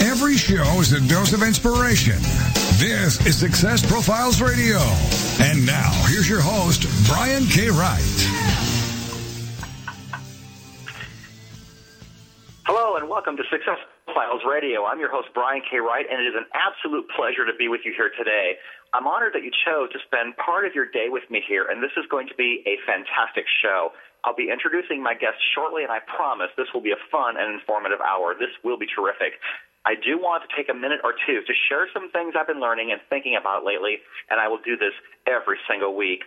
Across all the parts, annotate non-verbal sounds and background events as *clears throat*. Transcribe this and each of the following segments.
Every show is a dose of inspiration. This is Success Profiles Radio. And now, here's your host, Brian K. Wright. Hello, and welcome to Success Profiles Radio. I'm your host, Brian K. Wright, and it is an absolute pleasure to be with you here today. I'm honored that you chose to spend part of your day with me here, and this is going to be a fantastic show. I'll be introducing my guests shortly, and I promise this will be a fun and informative hour. This will be terrific. I do want to take a minute or two to share some things I've been learning and thinking about lately, and I will do this every single week.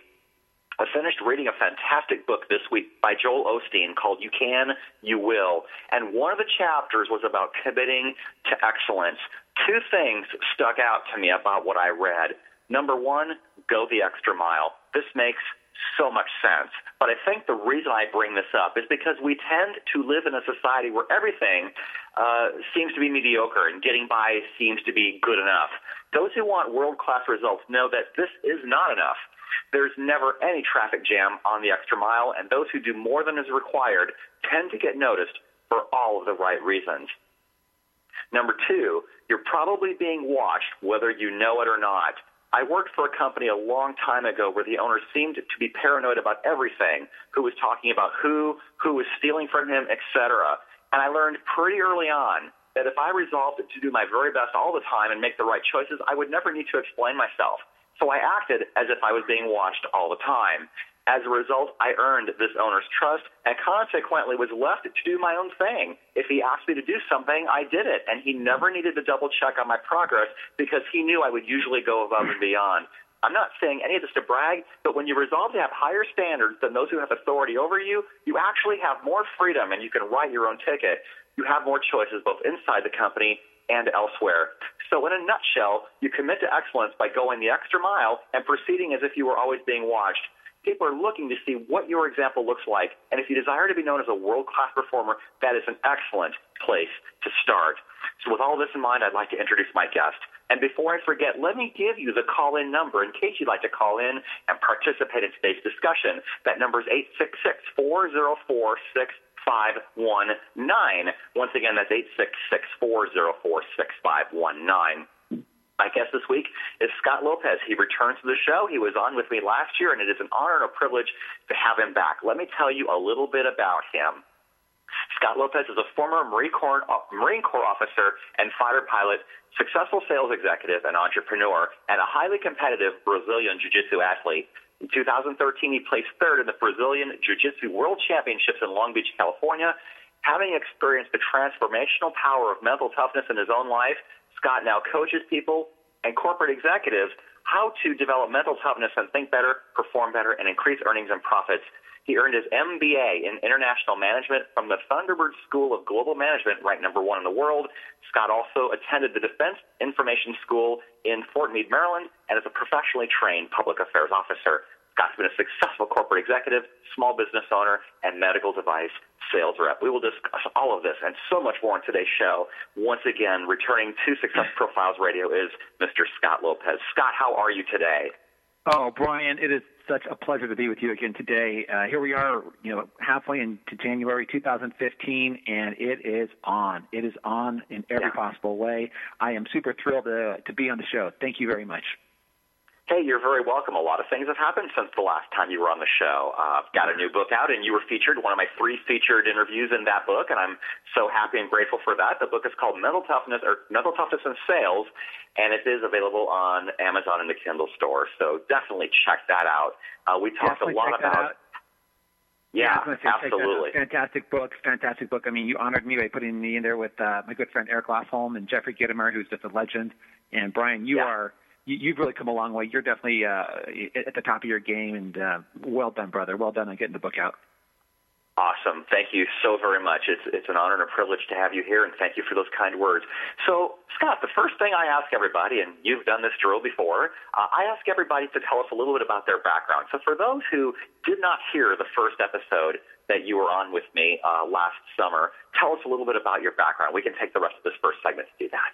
I finished reading a fantastic book this week by Joel Osteen called You Can, You Will. And one of the chapters was about committing to excellence. Two things stuck out to me about what I read. Number one, go the extra mile. This makes so much sense. But I think the reason I bring this up is because we tend to live in a society where everything uh, seems to be mediocre and getting by seems to be good enough. Those who want world class results know that this is not enough. There's never any traffic jam on the extra mile, and those who do more than is required tend to get noticed for all of the right reasons. Number two, you're probably being watched whether you know it or not. I worked for a company a long time ago where the owner seemed to be paranoid about everything, who was talking about who, who was stealing from him, etc. And I learned pretty early on that if I resolved to do my very best all the time and make the right choices, I would never need to explain myself. So I acted as if I was being watched all the time. As a result, I earned this owner's trust and consequently was left to do my own thing. If he asked me to do something, I did it. And he never needed to double check on my progress because he knew I would usually go above and beyond. I'm not saying any of this to brag, but when you resolve to have higher standards than those who have authority over you, you actually have more freedom and you can write your own ticket. You have more choices both inside the company and elsewhere. So, in a nutshell, you commit to excellence by going the extra mile and proceeding as if you were always being watched. People are looking to see what your example looks like, and if you desire to be known as a world class performer, that is an excellent place to start. So, with all this in mind, I'd like to introduce my guest. And before I forget, let me give you the call in number in case you'd like to call in and participate in today's discussion. That number is 866 404 6519. Once again, that's 866 404 6519. My guest this week is Scott Lopez. He returns to the show. He was on with me last year, and it is an honor and a privilege to have him back. Let me tell you a little bit about him. Scott Lopez is a former Marine Corps, uh, Marine Corps officer and fighter pilot, successful sales executive and entrepreneur, and a highly competitive Brazilian Jiu Jitsu athlete. In 2013, he placed third in the Brazilian Jiu Jitsu World Championships in Long Beach, California. Having experienced the transformational power of mental toughness in his own life, Scott now coaches people and corporate executives how to develop mental toughness and think better, perform better, and increase earnings and profits. He earned his MBA in international management from the Thunderbird School of Global Management, ranked number one in the world. Scott also attended the Defense Information School in Fort Meade, Maryland, and is a professionally trained public affairs officer. Scott's been a successful corporate executive, small business owner, and medical device sales rep. We will discuss all of this and so much more on today's show. Once again, returning to Success Profiles Radio is Mr. Scott Lopez. Scott, how are you today? Oh, Brian, it is such a pleasure to be with you again today. Uh, here we are, you know, halfway into January 2015, and it is on. It is on in every yeah. possible way. I am super thrilled to, to be on the show. Thank you very much. Hey, you're very welcome. A lot of things have happened since the last time you were on the show. I've uh, got a new book out, and you were featured, one of my three featured interviews in that book, and I'm so happy and grateful for that. The book is called Mental Toughness or Mental Toughness and Sales, and it is available on Amazon and the Kindle store. So definitely check that out. Uh, we talked definitely a lot about. Yeah, yeah absolutely. Fantastic book, fantastic book. I mean, you honored me by putting me in there with uh, my good friend Eric Lofholm and Jeffrey Gitomer, who's just a legend. And Brian, you yeah. are you, have really come a long way. You're definitely uh, at the top of your game, and uh, well done, brother. Well done on getting the book out. Awesome. Thank you so very much. It's, it's an honor and a privilege to have you here, and thank you for those kind words. So, Scott, the first thing I ask everybody, and you've done this drill before, uh, I ask everybody to tell us a little bit about their background. So, for those who did not hear the first episode that you were on with me uh, last summer, tell us a little bit about your background. We can take the rest of this first segment to do that.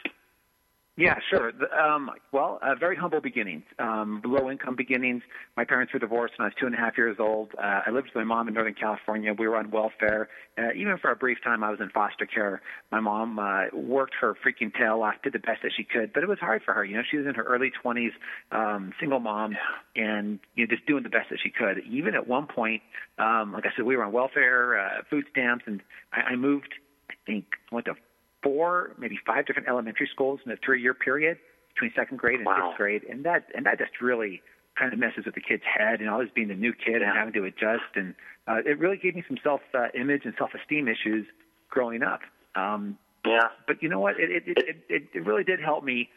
Yeah, sure. Um, well, uh, very humble beginnings, um, low income beginnings. My parents were divorced when I was two and a half years old. Uh, I lived with my mom in Northern California. We were on welfare. Uh, even for a brief time, I was in foster care. My mom uh, worked her freaking tail off, did the best that she could, but it was hard for her. You know, she was in her early 20s, um, single mom, and you know, just doing the best that she could. Even at one point, um, like I said, we were on welfare, uh, food stamps, and I, I moved. I think went to four, maybe five different elementary schools in a three-year period between second grade and wow. fifth grade, and that and that just really kind of messes with the kid's head and always being the new kid yeah. and having to adjust, and uh, it really gave me some self-image uh, and self-esteem issues growing up. Um, yeah. But you know what? It it it it, it really did help me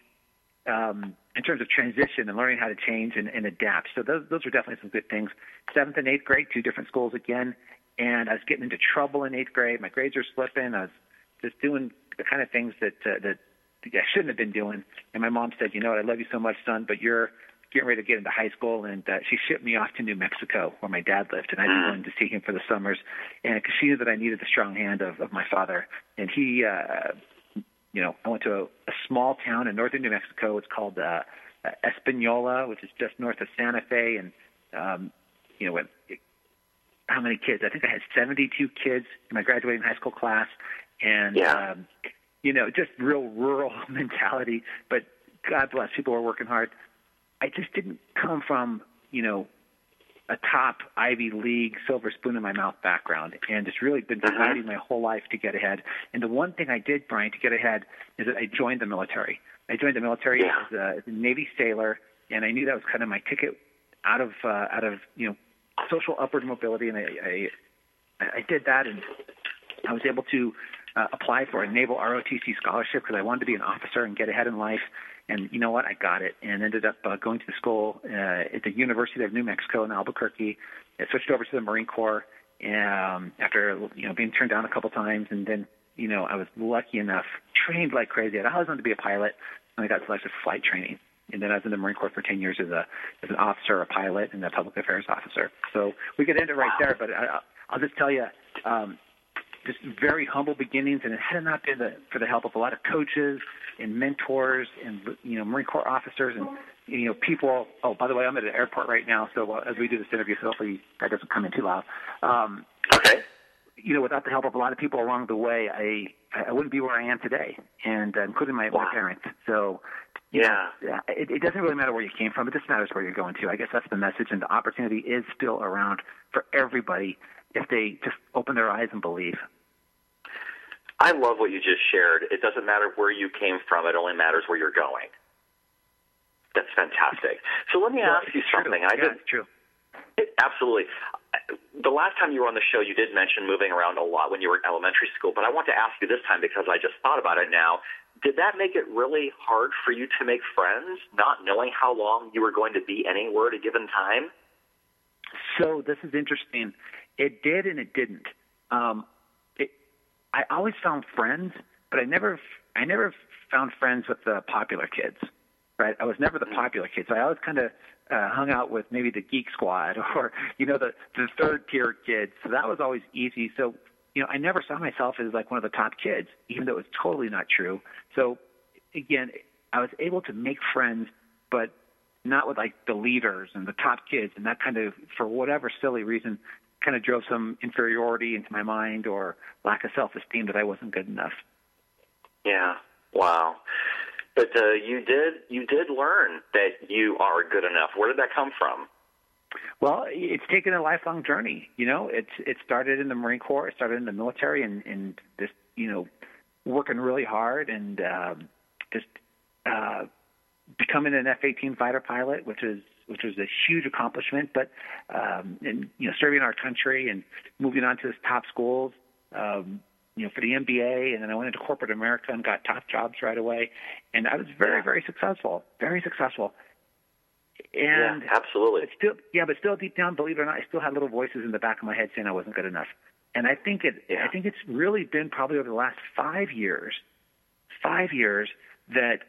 um, in terms of transition and learning how to change and, and adapt. So those those are definitely some good things. Seventh and eighth grade, two different schools again, and I was getting into trouble in eighth grade. My grades were slipping. I was just doing the kind of things that uh, that I shouldn't have been doing. And my mom said, "You know what? I love you so much, son, but you're getting ready to get into high school." And uh, she shipped me off to New Mexico, where my dad lived, and I'd been going to see him for the summers. And because she knew that I needed the strong hand of, of my father, and he, uh, you know, I went to a, a small town in northern New Mexico. It's called uh, Espanola, which is just north of Santa Fe, and um, you know, it, how many kids? I think I had 72 kids in my graduating high school class, and yeah. um, you know, just real rural *laughs* mentality. But God bless, people are working hard. I just didn't come from you know a top Ivy League silver spoon in my mouth background, and it's really been Mhm. fighting my whole life to get ahead. And the one thing I did, Brian, to get ahead is that I joined the military. I joined the military Yeah. as, a, as a Navy sailor, and I knew that was kind of my ticket out of uh, out of you know social upward mobility, and I I, I did that, and I was able to uh, apply for a naval ROTC scholarship because I wanted to be an officer and get ahead in life. And you know what? I got it, and ended up uh, going to the school uh, at the University of New Mexico in Albuquerque. I switched over to the Marine Corps um, after you know being turned down a couple times, and then you know I was lucky enough, trained like crazy. I always wanted to be a pilot, and I got selected for flight training. And then I was in the Marine Corps for 10 years as a as an officer, a pilot, and a public affairs officer. So we could end it right there, but I, I'll just tell you, um, just very humble beginnings, and it had not been the, for the help of a lot of coaches and mentors and you know Marine Corps officers and you know people. Oh, by the way, I'm at an airport right now, so uh, as we do this interview, so hopefully that doesn't come in too loud. Um, Okay. you know, without the help of a lot of people along the way, I I wouldn't be where I am today, and uh, including my, Wow. my parents. So. you Yeah. it, it doesn't really matter where you came from. It just matters where you're going to. I guess that's the message, and the opportunity is still around for everybody if they just open their eyes and believe. I love what you just shared. It doesn't matter where you came from, it only matters where you're going. That's fantastic. So let me Well, ask you it's true. something. I yeah, did it's true. absolutely. The last time you were on the show, you did mention moving around a lot when you were in elementary school, but I want to ask you this time because I just thought about it now. Did that make it really hard for you to make friends, not knowing how long you were going to be anywhere at a given time? So this is interesting. It did and it didn't. Um, it, I always found friends, but I never, I never found friends with the popular kids. Right? I was never the popular kid, so I always kind of uh, hung out with maybe the geek squad *laughs* or you know the the third tier kids. So that was always easy. So you know, I never saw myself as like one of the top kids, even though it was totally not true. So again, I was able to make friends, but not with like the leaders and the top kids, and that kind of, for whatever silly reason, kind of drove some inferiority into my mind or lack of self-esteem that I wasn't good enough. Yeah. Wow. But uh, you did you did learn that you are good enough. Where did that come from? Well, it's taken a lifelong journey. You know, it's it started in the Marine Corps, it started in the military, and and just you know, working really hard and um, just uh, becoming an F-18 fighter pilot, which is which was a huge accomplishment. But um, and you know, serving our country and moving on to this top schools. Um, you know, for the MBA, and then I went into corporate America and got top jobs right away, and I was very, very successful, very successful. And yeah, absolutely. still, yeah, but still deep down, believe it or not, I still had little voices in the back of my head saying I wasn't good enough. And I think it, yeah. I think it's really been probably over the last five years, five years that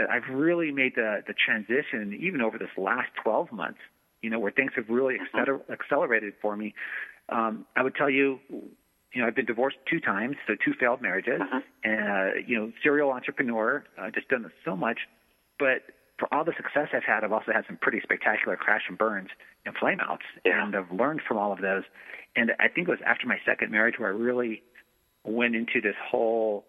that I've really made the the transition, even over this last 12 months, you know, where things have really mm-hmm. accelerated for me. Um, I would tell you, you know, I've been divorced two times, so two failed marriages, uh-huh. and uh, you know, serial entrepreneur, uh, just done so much. But for all the success I've had, I've also had some pretty spectacular crash and burns and flameouts, yeah. and I've learned from all of those. And I think it was after my second marriage where I really went into this whole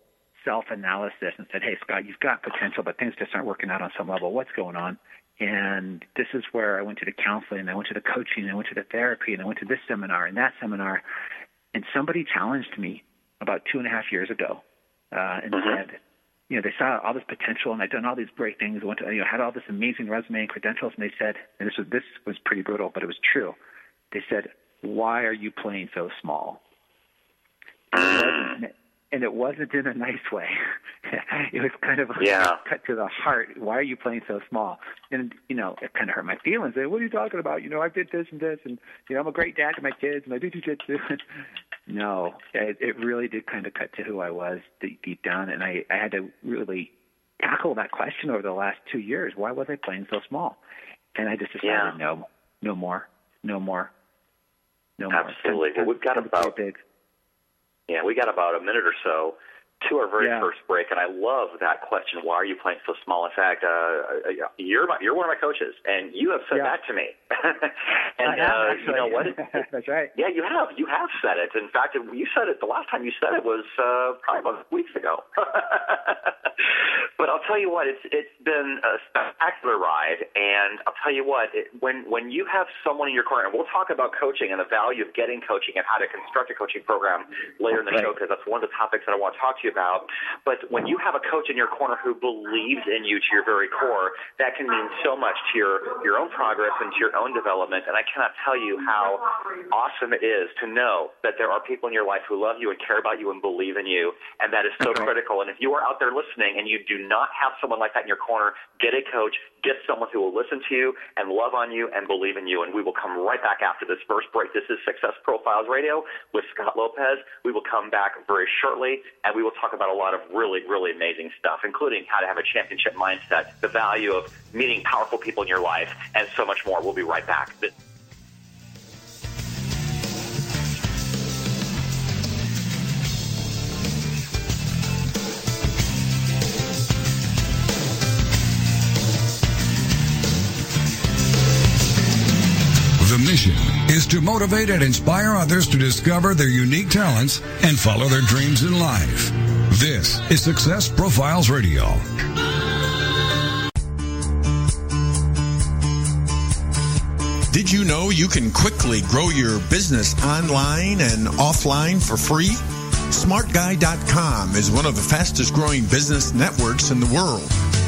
self-analysis and said, "Hey, Scott, you've got potential, but things just aren't working out on some level. What's going on?" And this is where I went to the counseling, and I went to the coaching, and I went to the therapy, and I went to this seminar and that seminar. And somebody challenged me about two and a half years ago uh, and mm-hmm. said, you know, they saw all this potential, and I'd done all these great things. I went to, you know, had all this amazing resume and credentials, and they said, and this was this was pretty brutal, but it was true. They said, "Why are you playing so small?" *clears throat* and it wasn't in a nice way. *laughs* it was kind of yeah. cut to the heart. Why are you playing so small? And you know, it kind of hurt my feelings. They, what are you talking about? You know, I did this and this, and you know, I'm a great dad to my kids, and I do jujitsu. *laughs* no, it, it really did kind of cut to who I was deep, deep down, and I, I had to really tackle that question over the last two years. Why was I playing so small? And I just decided, yeah. no, no more, no more, no more. Absolutely. Well, we've got about. Big yeah, we got about a minute or so to our very yeah. first break, and I love that question. Why are you playing so small? In fact, uh, you're my, you're one of my coaches, and you have said yeah. that to me. *laughs* and have, uh, you know what? *laughs* That's right. Yeah, you have. You have said it. In fact, you said it the last time you said it was uh, probably about weeks ago. *laughs* but I'll tell you what, it's it's been a spectacular ride, and I'll tell you what, it, when when you have someone in your corner, and we'll talk about coaching and the value of getting coaching and how to construct a coaching program later in the show, because that's one of the topics that I want to talk to you about. But when you have a coach in your corner who believes in you to your very core, that can mean so much to your, your own progress and to your own development. And I cannot tell you how awesome it is to know that there are people in your life who love you and care about you and believe in you. And that is so okay. critical. And if you are out there listening and you do not have someone like that in your corner, get a coach, get someone who will listen to you and love on you and believe in you. And we will come right back after this first break. This is Success Profiles Radio with Scott Lopez. We will come back very shortly and we will talk about a lot of really, really amazing stuff, including how to have a championship mindset, the value of meeting powerful people in your life, and so much more. We'll be right back. Is to motivate and inspire others to discover their unique talents and follow their dreams in life. This is Success Profiles Radio. Did you know you can quickly grow your business online and offline for free? SmartGuy.com is one of the fastest growing business networks in the world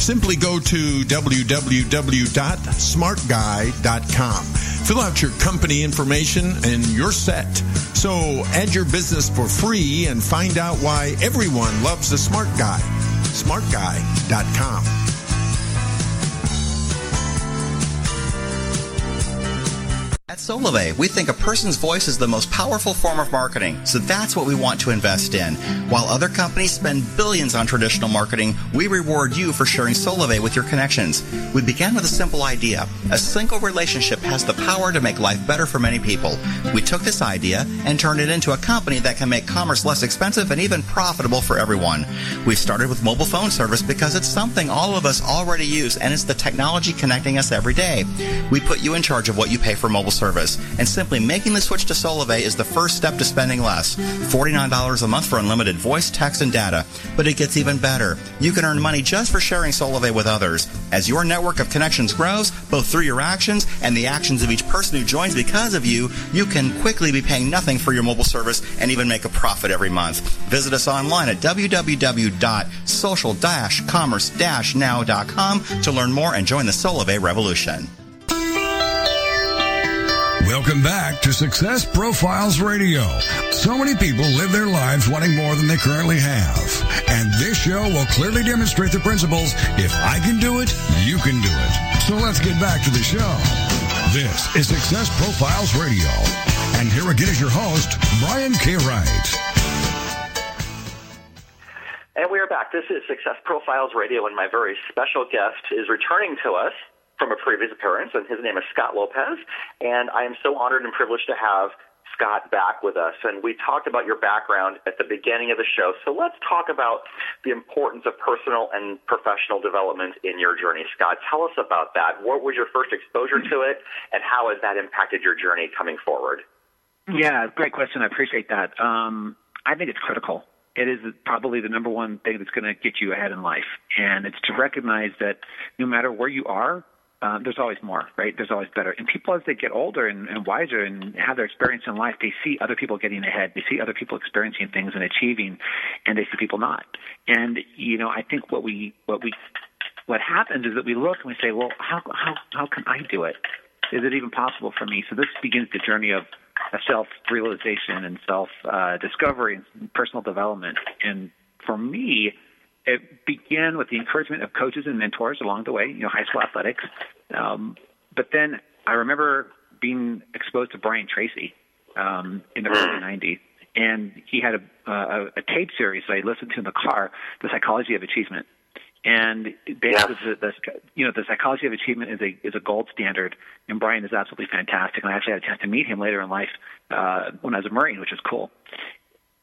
Simply go to www.smartguy.com. Fill out your company information and you're set. So add your business for free and find out why everyone loves the smart guy. Smartguy.com. At Solavei, we think a person's voice is the most powerful form of marketing, so that's what we want to invest in. While other companies spend billions on traditional marketing, we reward you for sharing Solavei with your connections. We began with a simple idea. A single relationship has the power to make life better for many people. We took this idea and turned it into a company that can make commerce less expensive and even profitable for everyone. We've started with mobile phone service because it's something all of us already use and it's the technology connecting us every day. We put you in charge of what you pay for mobile service. And simply making the switch to Solavei is the first step to spending less. $49 a month for unlimited voice, text, and data. But it gets even better. You can earn money just for sharing Solavei with others. As your network of connections grows, both through your actions and the actions of each person who joins because of you, you can quickly be paying nothing for your mobile service and even make a profit every month. Visit us online at www.social-commerce-now.com to learn more and join the Solavei revolution. Welcome back to Success Profiles Radio. So many people live their lives wanting more than they currently have. And this show will clearly demonstrate the principles if I can do it, you can do it. So let's get back to the show. This is Success Profiles Radio. And here again is your host, Brian K. Wright. And we are back. This is Success Profiles Radio, and my very special guest is returning to us from a previous appearance, and his name is Scott Lopez. And I am so honored and privileged to have Scott back with us. And we talked about your background at the beginning of the show. So let's talk about the importance of personal and professional development in your journey. Scott, tell us about that. What was your first exposure to it, and how has that impacted your journey coming forward? Yeah, great question. I appreciate that. Um, I think it's critical. It is probably the number one thing that's going to get you ahead in life. And it's to recognize that no matter where you are, uh, there's always more, right? There's always better. And people, as they get older and, and wiser and have their experience in life, they see other people getting ahead. They see other people experiencing things and achieving, and they see people not. And you know, I think what we what we what happens is that we look and we say, well, how how how can I do it? Is it even possible for me? So this begins the journey of self realization and self uh, discovery and personal development. And for me, it began with the encouragement of coaches and mentors along the way, you know, high school athletics. Um, but then I remember being exposed to Brian Tracy um, in the early '90s, and he had a, a, a tape series that I listened to in the car, "The Psychology of Achievement." And basically, yeah. the, the, you know, the psychology of achievement is a is a gold standard, and Brian is absolutely fantastic. And I actually had a chance to meet him later in life uh, when I was a Marine, which is cool.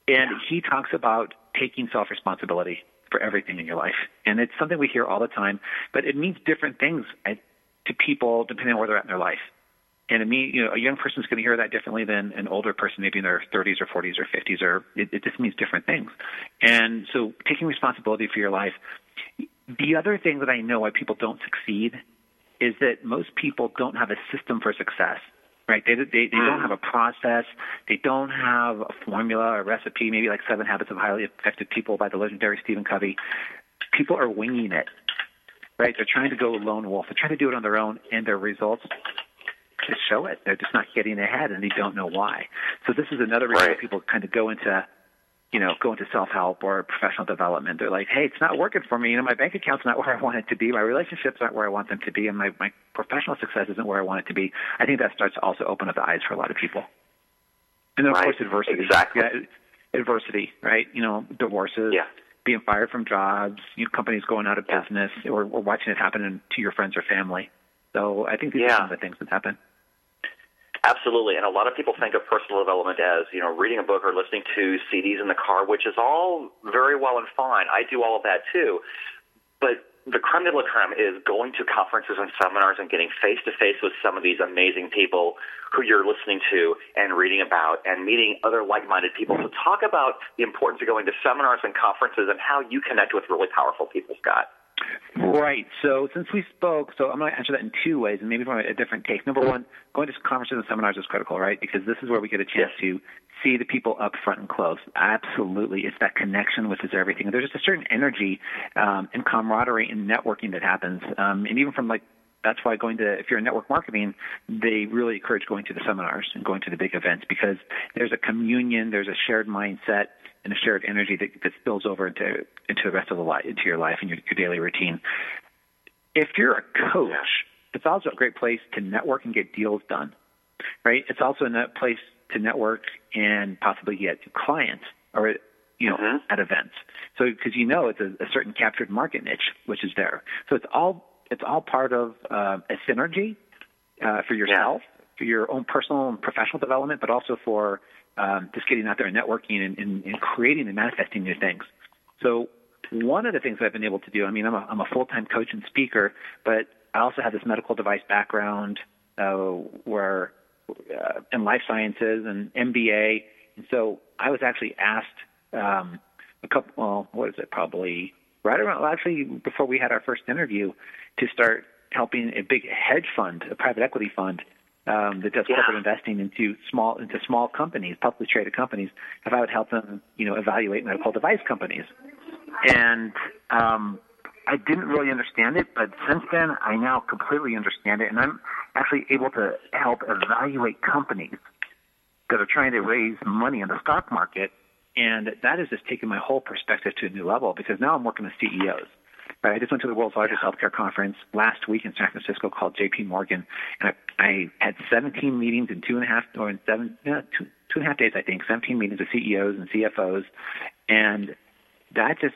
And he talks about taking self responsibility for everything in your life. And it's something we hear all the time, but it means different things to people depending on where they're at in their life. And it mean, you know, a young person's going to hear that differently than an older person, maybe in their 30s or 40s or 50s, or it, it just means different things. And so, taking responsibility for your life. The other thing that I know why people don't succeed is that most people don't have a system for success right? They they, they don't mm. have a process. They don't have a formula, a recipe. Maybe like Seven Habits of Highly Effective People by the legendary Stephen Covey. People are winging it, right? They're trying to go lone wolf. They're trying to do it on their own, and their results just show it. They're just not getting ahead, and they don't know why. So this is another reason right. people kind of go into you know, go into self-help or professional development. They're like, hey, it's not working for me. You know, my bank account's not *laughs* where I want it to be. My relationships aren't where I want them to be. And my, my professional success isn't where I want it to be. I think that starts to also open up the eyes for a lot of people. And then, of right. course, adversity. Exactly. Yeah, adversity, right? You know, divorces. Yeah. Being fired from jobs, you know, companies going out of business, or, or watching it happen to your friends or family. So I think these yeah. are some of the things that happen. Absolutely, and a lot of people think of personal development as you know reading a book or listening to CDs in the car, which is all very well and fine. I do all of that too, but the creme de la creme is going to conferences and seminars and getting face to face with some of these amazing people who you're listening to and reading about and meeting other like-minded people. So talk about the importance of going to seminars and conferences and how you connect with really powerful people, Scott. Right. So since we spoke, so I'm going to answer that in two ways, and maybe from a different take. Number one, going to conferences and seminars is critical, right? Because this is where we get a chance yes. to see the people up front and close. Absolutely, it's that connection which is everything. There's just a certain energy um, and camaraderie and networking that happens, um, and even from like that's why going to if you're in network marketing, they really encourage going to the seminars and going to the big events because there's a communion, there's a shared mindset and a shared energy that, that spills over into into the rest of the life, into your life and your, your daily routine. If you're a coach, it's also a great place to network and get deals done, right? It's also a place to network and possibly get clients or you know mm-hmm. at events. So because you know it's a, a certain captured market niche which is there. So it's all it's all part of uh, a synergy uh, for yourself, yeah. for your own personal and professional development, but also for um, just getting out there and networking and, and, and creating and manifesting new things. So one of the things I've been able to do, I mean, I'm a, I'm a full-time coach and speaker, but I also have this medical device background uh, where uh, in life sciences and MBA, and so I was actually asked um, a couple. Well, what is it? Probably right around actually before we had our first interview to start helping a big hedge fund, a private equity fund um, that does yeah. corporate investing into small into small companies, publicly traded companies, if I would help them, you know, evaluate medical device companies. And um, I didn't really understand it, but since then I now completely understand it, and I'm actually able to help evaluate companies that are trying to raise money in the stock market, and that has just taken my whole perspective to a new level because now I'm working with CEOs. Right, I just went to the world's largest healthcare conference last week in San Francisco called J.P. Morgan, and I, I had 17 meetings in two and a half or in seven, yeah, two, two and a half days, I think, 17 meetings with CEOs and CFOs, and that just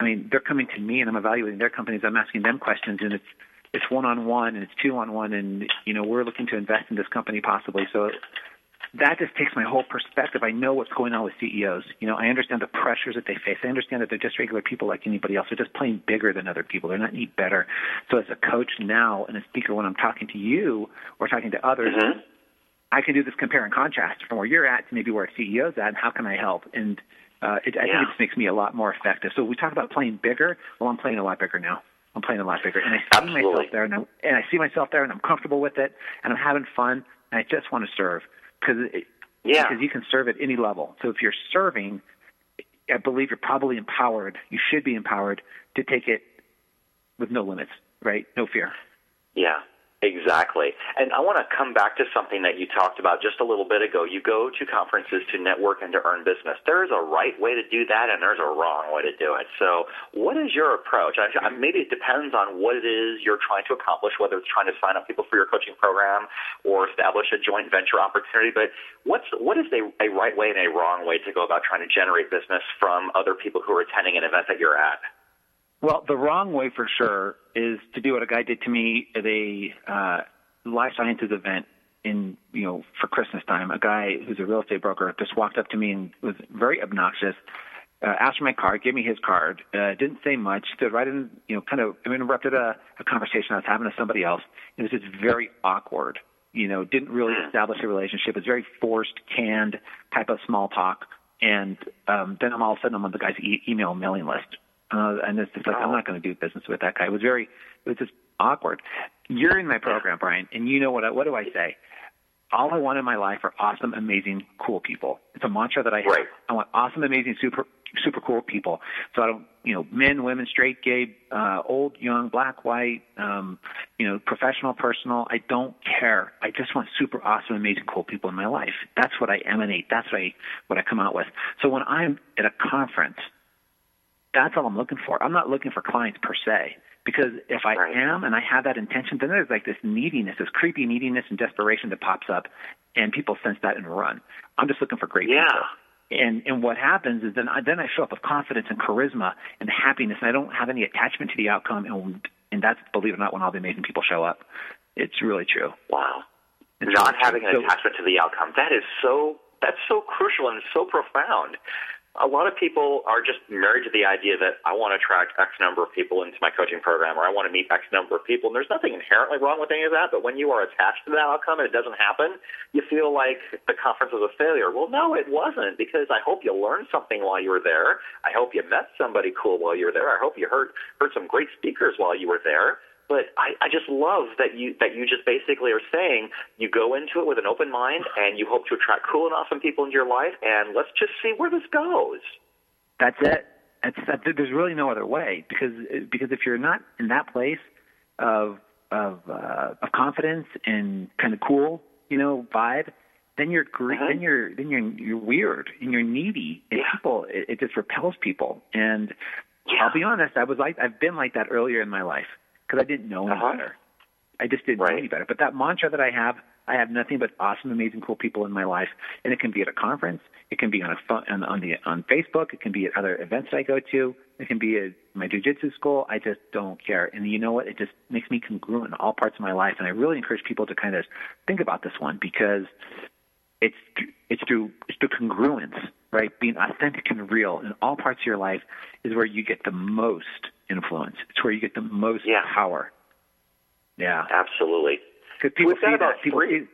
I mean, they're coming to me and I'm evaluating their companies. I'm asking them questions and it's it's one on one and it's two on one and you know we're looking to invest in this company possibly. So that just takes my whole perspective. I know what's going on with CEOs. You know, I understand the pressures that they face. I understand that they're just regular people like anybody else. They're just playing bigger than other people. They're not any better. So as a coach now and a speaker, when I'm talking to you or talking to others, mm-hmm. I can do this compare and contrast from where you're at to maybe where a CEO's at, and how can I help? And uh, it, I yeah. think it just makes me a lot more effective. So we talk about playing bigger. Well, I'm playing a lot bigger now. I'm playing a lot bigger, and I see Absolutely. myself there, and, and I see myself there, and I'm comfortable with it, and I'm having fun, and I just want to serve because yeah. because you can serve at any level. So if you're serving, I believe you're probably empowered. You should be empowered to take it with no limits, right? No fear. Yeah. Exactly. And I want to come back to something that you talked about just a little bit ago. You go to conferences to network and to earn business. There's a right way to do that and there's a wrong way to do it. So what is your approach? I, maybe it depends on what it is you're trying to accomplish, whether it's trying to sign up people for your coaching program or establish a joint venture opportunity. But what's, what is a, a right way and a wrong way to go about trying to generate business from other people who are attending an event that you're at? Well, the wrong way for sure is to do what a guy did to me at a uh, life sciences event in you know for Christmas time. A guy who's a real estate broker just walked up to me and was very obnoxious. Uh, asked for my card, gave me his card, uh, didn't say much, stood right in, you know, kind of interrupted a, a conversation I was having with somebody else. It was just very awkward. You know, didn't really establish a relationship. It was very forced, canned type of small talk. And um, then I'm all of a sudden I'm on the guy's e- email mailing list. Uh, and it's just like, I'm not going to do business with that guy. It was very, it was just awkward. You're in my program, Brian, and you know what, I, what do I say? All I want in my life are awesome, amazing, cool people. It's a mantra that I have. Right. I want awesome, amazing, super, super cool people. So I don't, you know, men, women, straight, gay, uh, old, young, black, white, um, you know, professional, personal. I don't care. I just want super awesome, amazing, cool people in my life. That's what I emanate. That's what I, what I come out with. So when I'm at a conference, that's all I'm looking for. I'm not looking for clients per se. Because if I right. am and I have that intention, then there's like this neediness, this creepy neediness and desperation that pops up, and people sense that and run. I'm just looking for great yeah. people. And and what happens is then I, then I show up with confidence and charisma and happiness, and I don't have any attachment to the outcome. And and that's believe it or not when all the amazing people show up. It's really true. Wow. It's Not really having true. an So- attachment to the outcome. That is so that's so crucial and so profound. A lot of people are just married to the idea that I want to attract X number of people into my coaching program or I want to meet X number of people. And there's nothing inherently wrong with any of that. But when you are attached to that outcome and it doesn't happen, you feel like the conference was a failure. Well, no, it wasn't because I hope you learned something while you were there. I hope you met somebody cool while you were there. I hope you heard, heard some great speakers while you were there. But I, I just love that you that you just basically are saying you go into it with an open mind and you hope to attract cool and awesome people into your life and let's just see where this goes. That's it. That's that, there's really no other way because because if you're not in that place of of uh, of confidence and kind of cool, you know, vibe, then you're gre- Uh-huh. then you're then you're you're weird and you're needy and Yeah. people it, it just repels people. And Yeah. I'll be honest, I was like I've been like that earlier in my life because I didn't know any Uh-huh. better. I just didn't Right. know any better. But that mantra that I have, I have nothing but awesome, amazing, cool people in my life, and it can be at a conference, it can be on a phone, on, on the on Facebook, it can be at other events that I go to, it can be at my jujitsu school. I just don't care. And you know what? It just makes me congruent in all parts of my life. And I really encourage people to kind of think about this one because it's it's through it's through congruence, right? Being authentic and real in all parts of your life is where you get the most influence. It's where you get the most Yeah. power. Yeah, Absolutely. because people We've got see about that. People three- see.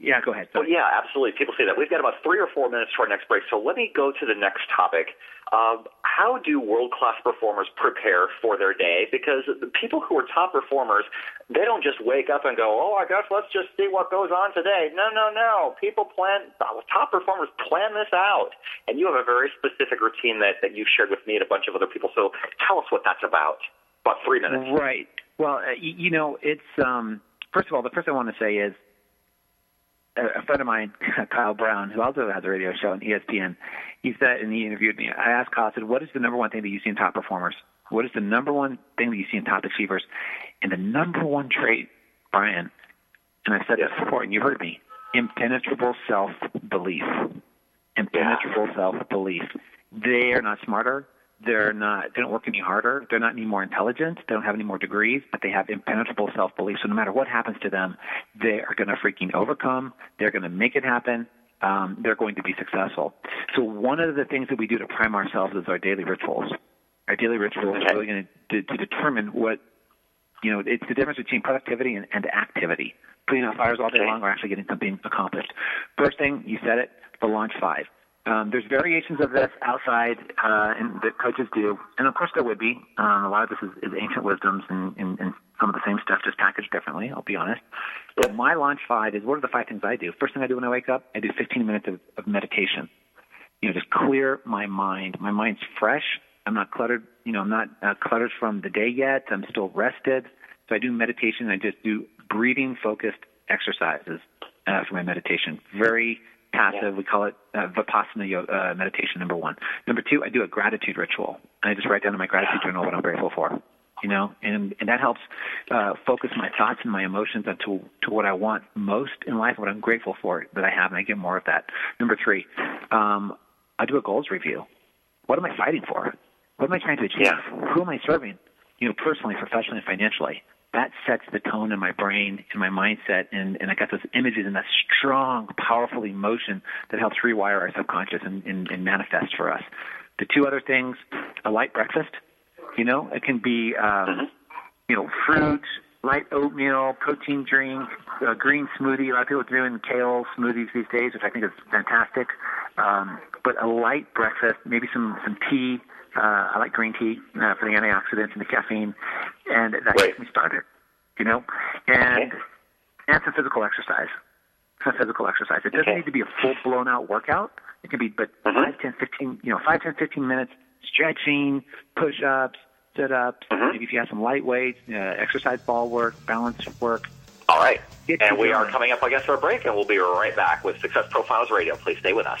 Yeah, go ahead. Well, yeah, absolutely. People say that. We've got about three or four minutes to our next break, so let me go to the next topic. Uh, how do world class performers prepare for their day? Because the people who are top performers, they don't just wake up and go, oh, I guess let's just see what goes on today. No, no, no. People plan, top performers plan this out. And you have a very specific routine that, that you've shared with me and a bunch of other people. So tell us what that's about. About three minutes. Right. Well, uh, you know, it's, um, first of all, the first I want to say is, a friend of mine, *laughs* Kyle Brown, who also has a radio show on ESPN, he said, and he interviewed me. I asked Kyle, I said, "What is the number one thing that you see in top performers? What is the number one thing that you see in top achievers?" And the number one trait, Brian, and I've said this before, and you heard me: impenetrable self belief. Impenetrable self belief. They are not smarter. They're not. They don't work any harder. They're not any more intelligent. They don't have any more degrees, but they have impenetrable self-belief. So no matter what happens to them, they are going to freaking overcome. They're going to make it happen. Um, they're going to be successful. So one of the things that we do to prime ourselves is our daily rituals. Our daily rituals okay. are really going to, to determine what you know. It's the difference between productivity and, and activity. Putting out fires all day long or actually getting something accomplished. First thing, you said it, the launch five. Um, there's variations of this outside uh, and that coaches do, and of course there would be. Um, a lot of this is, is ancient wisdoms and, and, and some of the same stuff just packaged differently. I'll be honest. But my launch five is what are the five things I do? First thing I do when I wake up, I do 15 minutes of, of meditation. You know, just clear my mind. My mind's fresh. I'm not cluttered. You know, I'm not uh, cluttered from the day yet. I'm still rested. So I do meditation. I just do breathing focused exercises uh, for my meditation. Very passive. Yeah. We call it uh, Vipassana yoga, uh, meditation, number one. Number two, I do a gratitude ritual. I just write down in my gratitude journal what I'm grateful for. You know, and and that helps uh, focus my thoughts and my emotions onto to what I want most in life, what I'm grateful for that I have, and I get more of that. Number three, um, I do a goals review. What am I fighting for? What am I trying to achieve? Yeah. Who am I serving? You know, personally, professionally, financially that sets the tone in my brain and my mindset and, and I got those images and that strong, powerful emotion that helps rewire our subconscious and, and, and manifest for us. The two other things, a light breakfast, you know, it can be um, mm-hmm. you know, fruit, light oatmeal, protein drink, a green smoothie. A lot of people are doing kale smoothies these days, which I think is fantastic. Um, but a light breakfast, maybe some some tea, uh, I like green tea uh, for the antioxidants and the caffeine, and that right. gets me started. You know, and okay. and some physical exercise. Some physical exercise. It doesn't okay. need to be a full blown out workout. It can be, but mm-hmm. five, ten, fifteen. You know, five, ten, fifteen minutes stretching, push ups, sit ups. Mm-hmm. Maybe if you have some light weights, uh, exercise ball work, balance work. All right. Get and we are coming up, against our break, and we'll be right back with Success Profiles Radio. Please stay with us.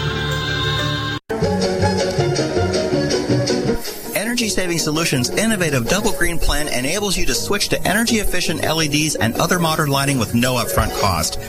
Saving Solutions' innovative double green plan enables you to switch to energy efficient LEDs and other modern lighting with no upfront cost.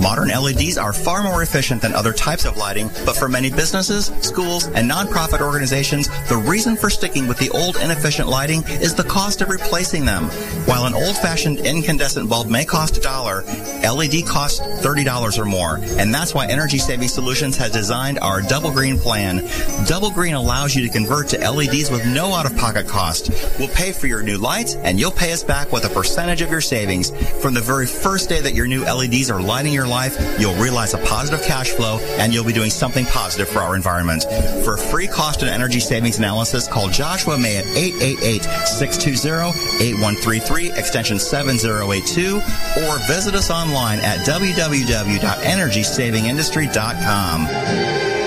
Modern LEDs are far more efficient than other types of lighting, but for many businesses, schools, and nonprofit organizations, the reason for sticking with the old inefficient lighting is the cost of replacing them. While an old-fashioned incandescent bulb may cost a dollar, LED costs $30 or more, and that's why Energy Saving Solutions has designed our double green plan. Double green allows you to convert to LEDs with no out of pocket cost. We'll pay for your new lights and you'll pay us back with a percentage of your savings. From the very first day that your new LEDs are lighting your life, you'll realize a positive cash flow and you'll be doing something positive for our environment. For a free cost and energy savings analysis, call Joshua May at 888-620-8133, extension 7082, or visit us online at www.energysavingindustry.com.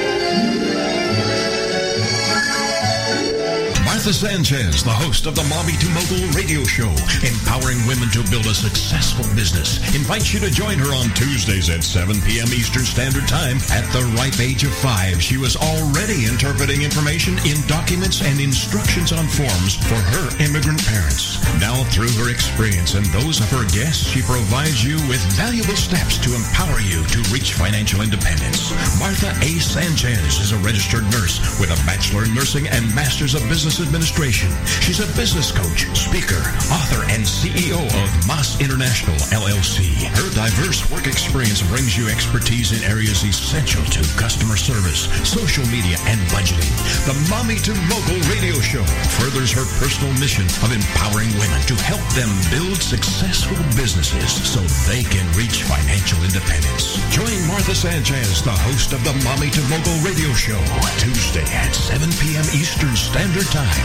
Martha Sanchez, the host of the Mommy to Mogul radio show, empowering women to build a successful business, invites you to join her on Tuesdays at 7 p.m. Eastern Standard Time. At the ripe age of five, she was already interpreting information in documents and instructions on forms for her immigrant parents. Now, through her experience and those of her guests, she provides you with valuable steps to empower you to reach financial independence. Martha A. Sanchez is a registered nurse with a Bachelor in Nursing and Master's of Business Administration Administration. She's a business coach, speaker, author, and CEO of Moss International LLC. Her diverse work experience brings you expertise in areas essential to customer service, social media, and budgeting. The Mommy to Mogul radio show furthers her personal mission of empowering women to help them build successful businesses so they can reach financial independence. Join Martha Sanchez, the host of the Mommy to Mogul radio show, Tuesday at 7 p.m. Eastern Standard Time.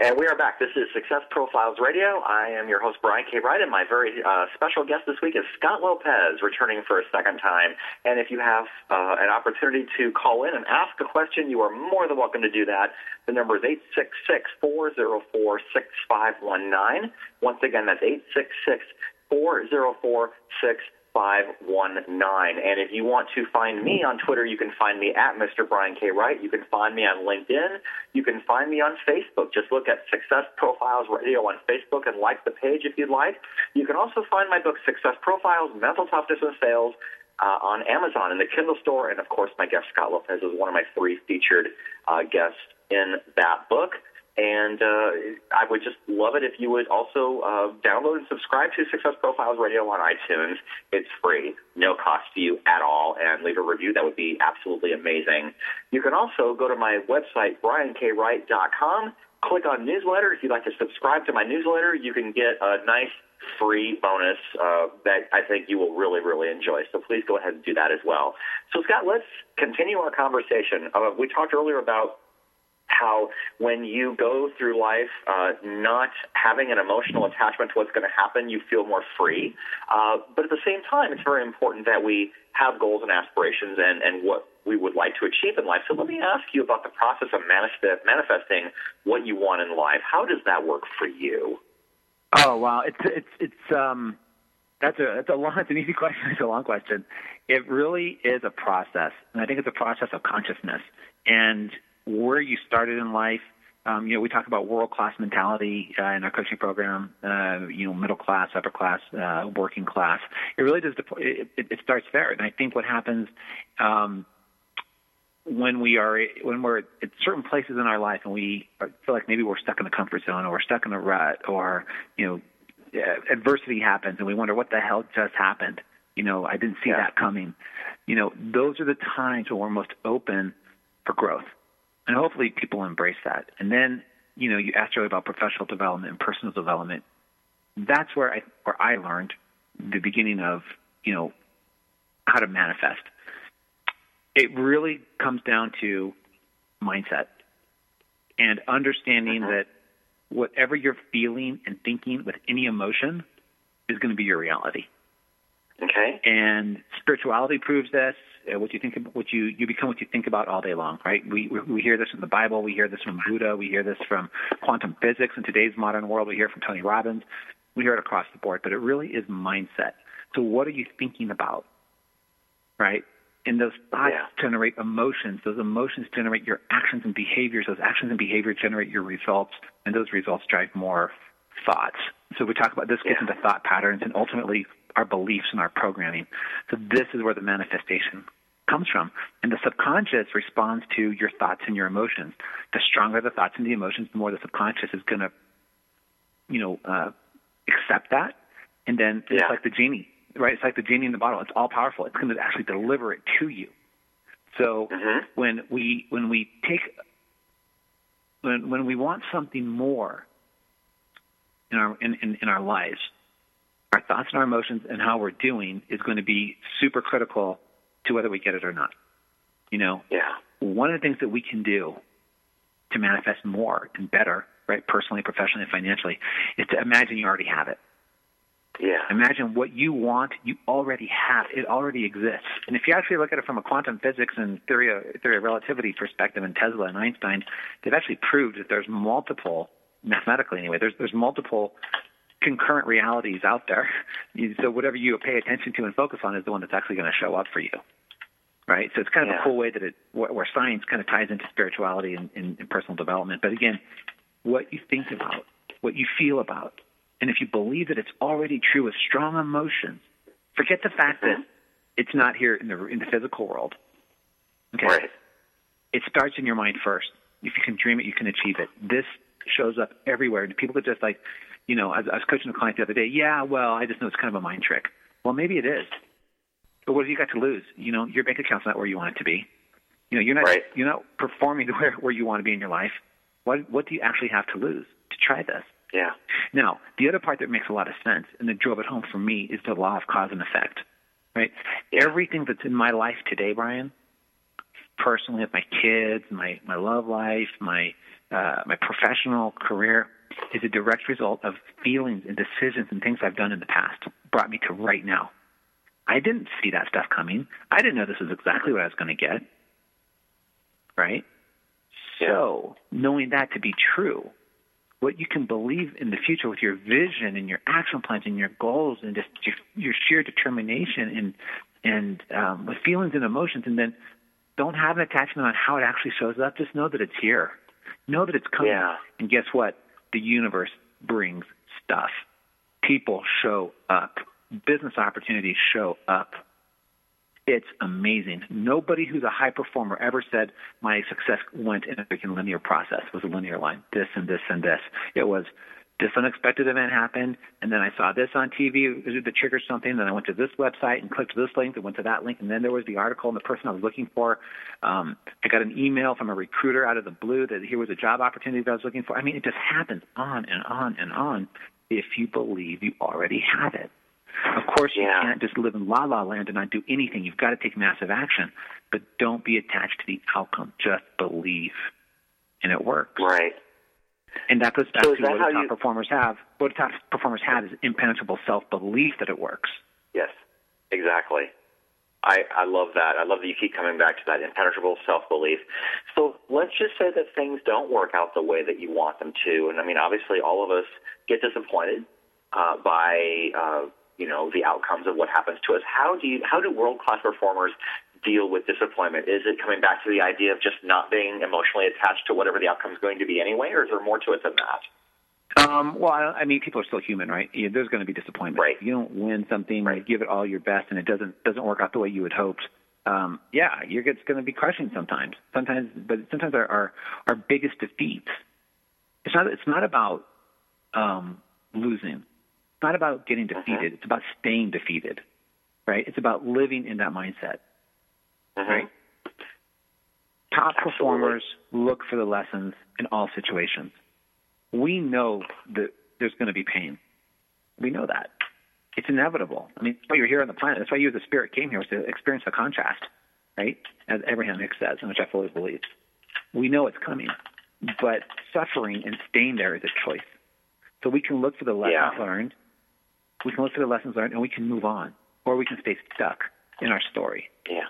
And we are back. This is Success Profiles Radio. I am your host, Brian K. Wright, and my very uh, special guest this week is Scott Lopez, returning for a second time. And if you have uh, an opportunity to call in and ask a question, you are more than welcome to do that. The number is 866 404 6519. Once again, that's 866 404 519. And if you want to find me on Twitter, you can find me at Mr. Brian K. Wright. You can find me on LinkedIn. You can find me on Facebook. Just look at Success Profiles Radio on Facebook and like the page if you'd like. You can also find my book, Success Profiles Mental Toughness and Sales, uh, on Amazon in the Kindle store. And of course, my guest, Scott Lopez, is one of my three featured uh, guests in that book. And uh, I would just love it if you would also uh, download and subscribe to Success Profiles Radio on iTunes. It's free, no cost to you at all, and leave a review. That would be absolutely amazing. You can also go to my website, briankwright.com, click on newsletter. If you'd like to subscribe to my newsletter, you can get a nice free bonus uh, that I think you will really, really enjoy. So please go ahead and do that as well. So, Scott, let's continue our conversation. Uh, we talked earlier about how when you go through life uh, not having an emotional attachment to what's going to happen, you feel more free. Uh, but at the same time, it's very important that we have goals and aspirations and, and what we would like to achieve in life. So let me ask you about the process of manifest, manifesting what you want in life. How does that work for you? Oh wow, it's it's it's um that's a that's a long it's an easy *laughs* question. It's a long question. It really is a process, and I think it's a process of consciousness. And where you started in life. Um, you know, we talk about world class mentality uh, in our coaching program. Uh, you know, middle class, upper class, uh, working class. It really does. It, it, it starts there, and I think what happens um, when we are when we're at certain places in our life, and we feel like maybe we're stuck in a comfort zone, or we're stuck in a rut, or you know, adversity happens, and we wonder what the hell just happened. You know, I didn't see yeah. that coming. You know, those are the times when we're most open for growth and hopefully people embrace that. And then, you know, you asked earlier about professional development and personal development. That's where I where I learned the beginning of, you know, how to manifest. It really comes down to mindset and understanding uh-huh. that whatever you're feeling and thinking with any emotion is going to be your reality. Okay. And spirituality proves this. Uh, what you think, what you you become, what you think about all day long, right? We, we we hear this in the Bible, we hear this from Buddha, we hear this from quantum physics in today's modern world, we hear from Tony Robbins, we hear it across the board. But it really is mindset. So what are you thinking about, right? And those thoughts yeah. generate emotions. Those emotions generate your actions and behaviors. Those actions and behaviors generate your results, and those results drive more thoughts. So we talk about this gets yeah. into thought patterns and ultimately our beliefs and our programming. So this is where the manifestation comes from. And the subconscious responds to your thoughts and your emotions. The stronger the thoughts and the emotions, the more the subconscious is going to, you know, uh, accept that. And then it's like the genie, right? It's like the genie in the bottle. It's all powerful. It's going to actually deliver it to you. So mm-hmm. when we when we take when when we want something more in our in, in, in our lives, our thoughts and our emotions and how we're doing is going to be super critical to whether we get it or not. You know, yeah. One of the things that we can do to manifest more and better, right, personally, professionally, and financially, is to imagine you already have it. Yeah. Imagine what you want, you already have. It already exists. And if you actually look at it from a quantum physics and theory of, theory of relativity perspective, and Tesla and Einstein, they've actually proved that there's multiple, mathematically anyway, there's there's multiple concurrent realities out there. So whatever you pay attention to and focus on is the one that's actually going to show up for you. Right. So it's kind of yeah. a cool way that it where science kind of ties into spirituality and, and, and personal development. But again, what you think about, what you feel about, and if you believe that it's already true with strong emotions, forget the fact that it's not here in the in the physical world. Okay. Right. It starts in your mind first. If you can dream it, you can achieve it. This shows up everywhere. And people are just like, you know, I, I was coaching a client the other day. Yeah, well, I just know it's kind of a mind trick. Well, maybe it is. But what have you got to lose? You know, your bank account's not where you want it to be. You know, you're not right. you're not performing *laughs* to where where you want to be in your life. What what do you actually have to lose to try this? Yeah. Now, the other part that makes a lot of sense and that drove it home for me is the law of cause and effect. Right? Yeah. Everything that's in my life today, Brian, personally with my kids, my my love life, my uh, my professional career, is a direct result of feelings and decisions and things I've done in the past brought me to right now. I didn't see that stuff coming. I didn't know this was exactly what I was going to get. Right? Yeah. So, knowing that to be true, what you can believe in the future with your vision and your action plans and your goals and just your, your sheer determination and and um, with feelings and emotions, and then don't have an attachment on how it actually shows up. Just know that it's here. Know that it's coming. Yeah. And guess what? The universe brings stuff. People show up. Business opportunities show up. It's amazing. Nobody who's a high performer ever said my success went in a freaking linear process. Was a linear line. This and this and this. It was this unexpected event happened, and then I saw this on TV that triggered something. Then I went to this website and clicked this link and went to that link, and then there was the article and the person I was looking for. Um, I got an email from a recruiter out of the blue that here was a job opportunity that I was looking for. I mean, it just happens on and on and on if you believe you already have it. Of course, you Yeah. can't just live in la la land and not do anything. You've got to take massive action, but don't be attached to the outcome. Just believe, and it works. Right. And that goes back So to that what top you- performers have. What top performers have is impenetrable self belief that it works. Yes. Exactly. I, I love that. I love that you keep coming back to that impenetrable self belief. So let's just say that things don't work out the way that you want them to. And I mean, obviously, all of us get disappointed uh, by uh, you know the outcomes of what happens to us. How do you how do world class performers deal with disappointment? Is it coming back to the idea of just not being emotionally attached to whatever the outcome is going to be anyway, or is there more to it than that? Um, well, I, I mean, people are still human, right? There's going to be disappointment. Right. You don't win something, you give it all your best, and it doesn't doesn't work out the way you had hoped. Um, yeah, you're it's going to be crushing sometimes. Sometimes, but sometimes our our, our biggest defeats. It's not it's not about um, losing. It's not about getting defeated. It's about staying defeated. Right. It's about living in that mindset. Mm-hmm. Right. Top Absolutely. performers look for the lessons in all situations. We know that there's going to be pain. We know that. It's inevitable. I mean, that's why you're here on the planet. That's why you as a spirit came here was to experience the contrast, right? As Abraham Hicks says, and which I fully believe. We know it's coming, but suffering and staying there is a choice. So we can look for the lessons Yeah. learned. We can look for the lessons learned, and we can move on, or we can stay stuck in our story. Yeah.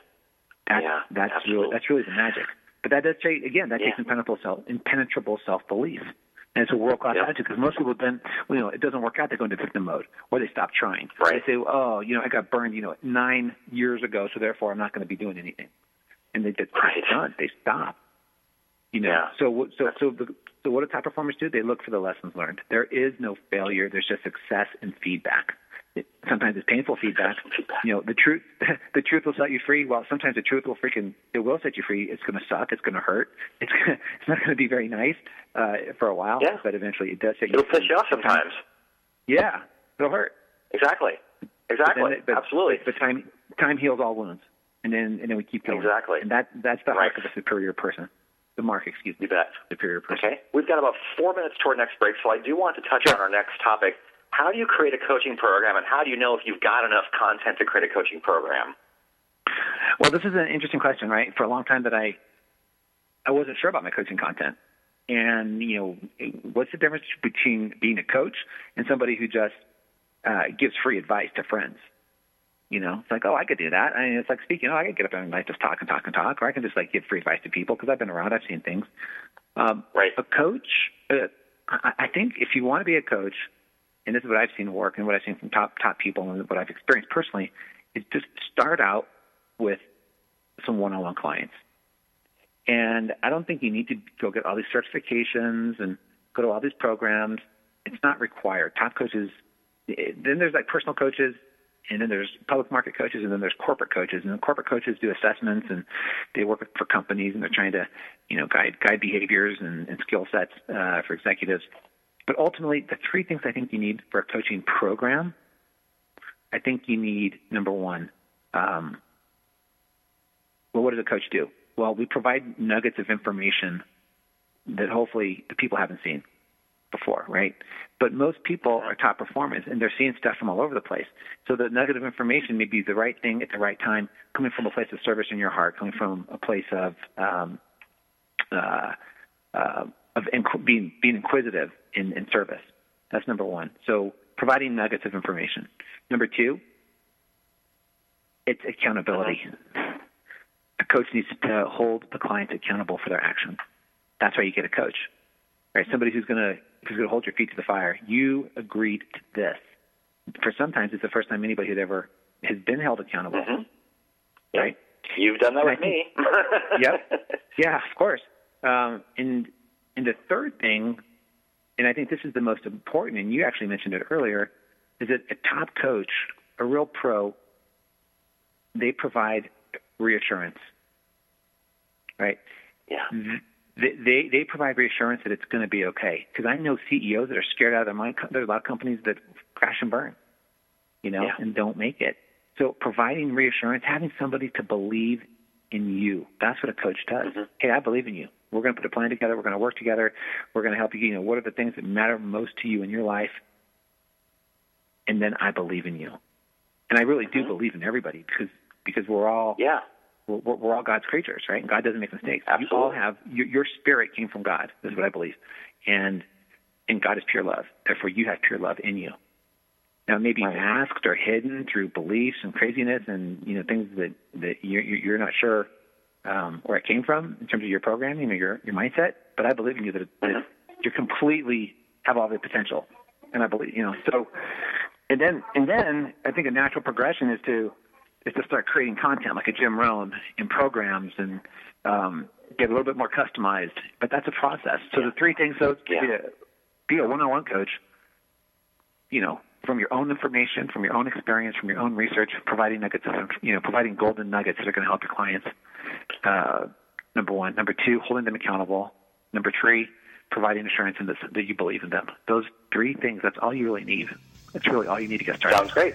That's Yeah, that's absolutely. really that's really the magic. But that does take again. That Yeah. takes impenetrable self impenetrable self belief, and it's a world class Yep. attitude because most people then you know it doesn't work out. They go into victim mode or they stop trying. Right. They say, oh, you know, I got burned, you know, nine years ago, so therefore I'm not going to be doing anything, and they just Right. done. They stop. You know. Yeah. So what- so so the, so what do top performers do? They look for the lessons learned. There is no failure. There's just success and feedback. It, sometimes it's painful feedback. You know, the truth *laughs* the truth will set you free. Well, sometimes the truth will freaking it will set you free. It's going to suck. It's going to hurt. It's gonna, *laughs* it's not going to be very nice uh, for a while. Yeah. But eventually, it does set you It'll piss you off sometimes. Yeah, it'll hurt. Exactly. Exactly. then it- but- Absolutely. But time time heals all wounds, and then and then we keep going. Exactly. And that that's the Right. mark of a superior person. The mark, excuse me. You bet. Superior person. Okay. We've got about four minutes toward next break, so I do want to touch on our next topic. How do you create a coaching program, and how do you know if you've got enough content to create a coaching program? Well, this is an interesting question, right? For a long time that I I wasn't sure about my coaching content. And, you know, what's the difference between being a coach and somebody who just uh, gives free advice to friends? You know, it's like, oh, I could do that. I mean, it's like speaking, oh, I could get up and like just talk and talk and talk, or I can just like give free advice to people because I've been around, I've seen things. Um, Right. A coach, uh, I, I think if you want to be a coach, and this is what I've seen work and what I've seen from top top people and what I've experienced personally, is just start out with some one-on-one clients. And I don't think you need to go get all these certifications and go to all these programs. It's not required. Top coaches, then there's like personal coaches, and then there's public market coaches, and then there's corporate coaches. And corporate coaches do assessments, and they work for companies, and they're trying to, you know, guide guide behaviors and, and skill sets uh, for executives. But ultimately, the three things I think you need for a coaching program, I think you need number one. Um, well, what does a coach do? Well, we provide nuggets of information that hopefully the people haven't seen before, right? But most people are top performers and they're seeing stuff from all over the place. So the nugget of information may be the right thing at the right time, coming from a place of service in your heart, coming from a place of um, uh, uh, of inqu- being being inquisitive in, in service. That's number one. So providing nuggets of information. Number two, it's accountability. A coach needs to hold the client accountable for their actions. That's why you get a coach, right? Somebody who's going to who's going to hold your feet to the fire. You agreed to this. For sometimes it's the first time anybody has ever has been held accountable, mm-hmm. right? You've done that with me. yep. Yeah, of course. Um, and and the third thing, and I think this is the most important, and you actually mentioned it earlier, is that a top coach, a real pro, they provide reassurance, right? Yeah. They, they, they provide reassurance that it's going to be okay. Because I know CEOs that are scared out of their mind. There's a lot of companies that crash and burn, you know, Yeah. and don't make it. So providing reassurance, having somebody to believe in you. That's what a coach does. Mm-hmm. Hey, I believe in you. We're going to put a plan together. We're going to work together. We're going to help you. You know, what are the things that matter most to you in your life? And then I believe in you. And I really do believe in everybody because because we're all Mm-hmm. Yeah. we're, we're all God's creatures, right? And God doesn't make mistakes. You all have your, your spirit came from God. Is what I believe, and and God is pure love. Therefore, you have pure love in you. Now, it may be Right. masked or hidden through beliefs and craziness, and you know things that that you're you're not sure um, where it came from in terms of your programming or your your mindset. But I believe in you that, that Mhm. you completely have all the potential, and I believe you know. So, and then and then I think a natural progression is to is to start creating content like a Jim Rohn in programs and um, get a little bit more customized. But that's a process. So the three things, be Yeah. a, be a one-on-one coach, you know, from your own information, from your own experience, from your own research, providing nuggets of, you know, providing golden nuggets that are going to help your clients. Uh, number one. Number two, holding them accountable. Number three, providing assurance in this, that you believe in them. Those three things, that's all you really need. That's really all you need to get started. Sounds great.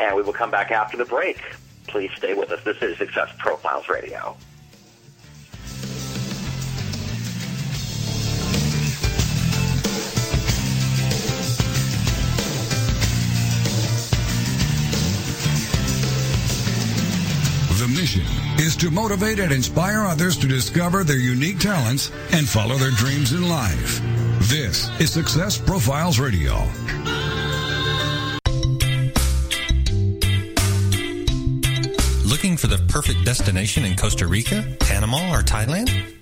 And we will come back after the break. Please stay with us. This is Success Profiles Radio. Is to motivate and inspire others to discover their unique talents and follow their dreams in life. This is Success Profiles Radio. Looking for the perfect destination in Costa Rica, Panama, or Thailand?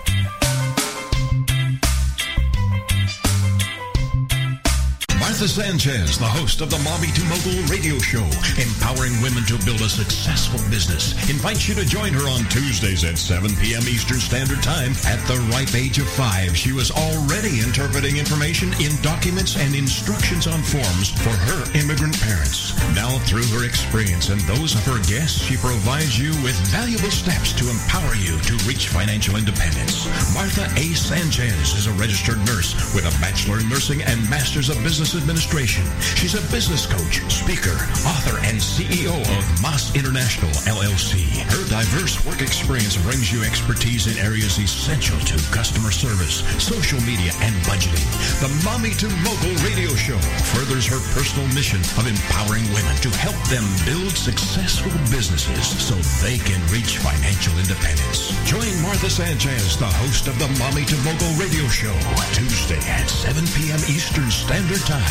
Martha Sanchez, the host of the Mommy to Mogul radio show, empowering women to build a successful business, invites you to join her on Tuesdays at 7 p.m. Eastern Standard Time. At the ripe age of five, she was already interpreting information in documents and instructions on forms for her immigrant parents. Now, through her experience and those of her guests, she provides you with valuable steps to empower you to reach financial independence. Martha A. Sanchez is a registered nurse with a Bachelor in Nursing and Masters of Business Administration. She's a business coach, speaker, author, and CEO of Moss International LLC. Her diverse work experience brings you expertise in areas essential to customer service, social media, and budgeting. The Mommy to Mogul radio show furthers her personal mission of empowering women to help them build successful businesses so they can reach financial independence. Join Martha Sanchez, the host of the Mommy to Mogul radio show, Tuesday at 7 p.m. Eastern Standard Time.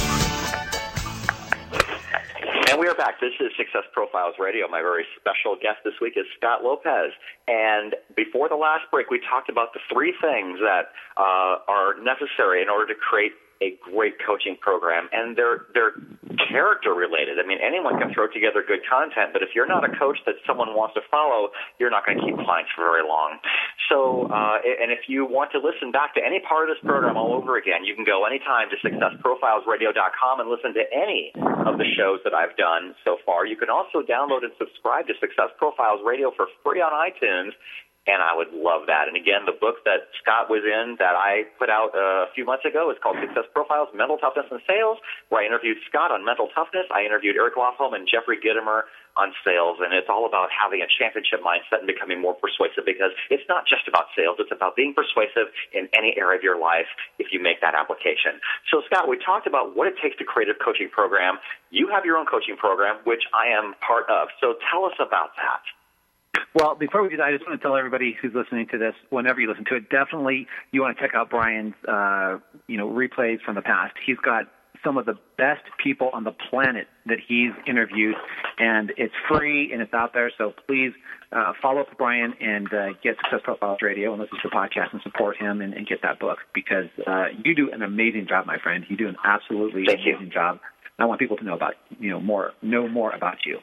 We are back. This is Success Profiles Radio. My very special guest this week is Scott Lopez. And before the last break, we talked about the three things that uh, are necessary in order to create a great coaching program, and they're they're character related. I mean, anyone can throw together good content, but if you're not a coach that someone wants to follow, you're not going to keep clients for very long. So, uh, and if you want to listen back to any part of this program all over again, you can go anytime to successprofilesradio.com and listen to any of the shows that I've done so far. You can also download and subscribe to Success Profiles Radio for free on iTunes and I would love that. And again, the book that Scott was in that I put out a few months ago is called Success Profiles, Mental Toughness and Sales, where I interviewed Scott on mental toughness. I interviewed Eric Lofholm and Jeffrey Gitomer on sales, and it's all about having a championship mindset and becoming more persuasive because it's not just about sales, it's about being persuasive in any area of your life if you make that application. So, Scott, we talked about what it takes to create a coaching program. You have your own coaching program, which I am part of. So, tell us about that. Well, before we do that, I just want to tell everybody who's listening to this, whenever you listen to it, definitely you want to check out Brian's, uh, you know, replays from the past. He's got some of the best people on the planet that he's interviewed, and it's free and it's out there. So please uh, follow up with Brian and uh, get Success Profiles Radio and listen to the podcast and support him and, and get that book because uh, you do an amazing job, my friend. You do an absolutely Thank amazing you. job. I want people to know about you know more, know more about you.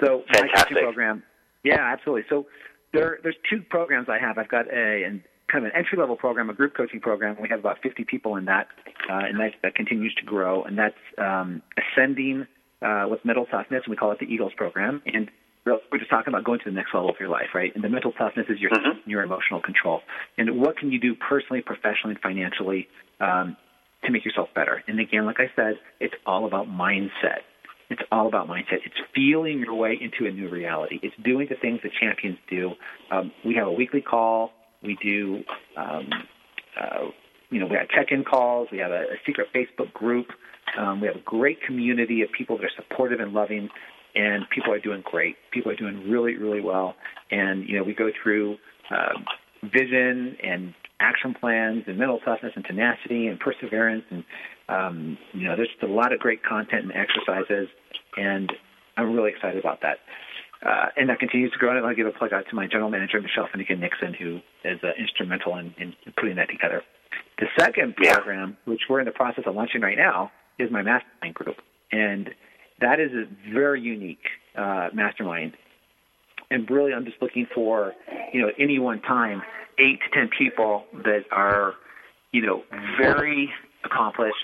So Fantastic. my coaching program yeah, absolutely. So there, there's two programs I have. I've got a an, kind of an entry level program, a group coaching program. We have about 50 people in that, uh, and that, that continues to grow. And that's um, ascending uh, with mental toughness, and we call it the Eagles program. And we're just talking about going to the next level of your life, right? And the mental toughness is your Mhm. your emotional control. And what can you do personally, professionally, and financially um, to make yourself better? And again, like I said, it's all about mindset. It's all about mindset. It's feeling your way into a new reality. It's doing the things that champions do. Um, we have a weekly call. We do, um, uh, you know, we have check-in calls. We have a, a secret Facebook group. Um, we have a great community of people that are supportive and loving, and people are doing great. People are doing really, really well. And you know, we go through um, vision and action plans and mental toughness and tenacity and perseverance and um, you know there's just a lot of great content and exercises and I'm really excited about that. Uh, and that continues to grow. And I'll give a plug out to my general manager, Michelle Finnegan Nixon, who is uh, instrumental in, in putting that together. The second program, which we're in the process of launching right now, is my mastermind group. And that is a very unique uh, mastermind. And really, I'm just looking for, you know, at any one time, eight to ten people that are, you know, very accomplished,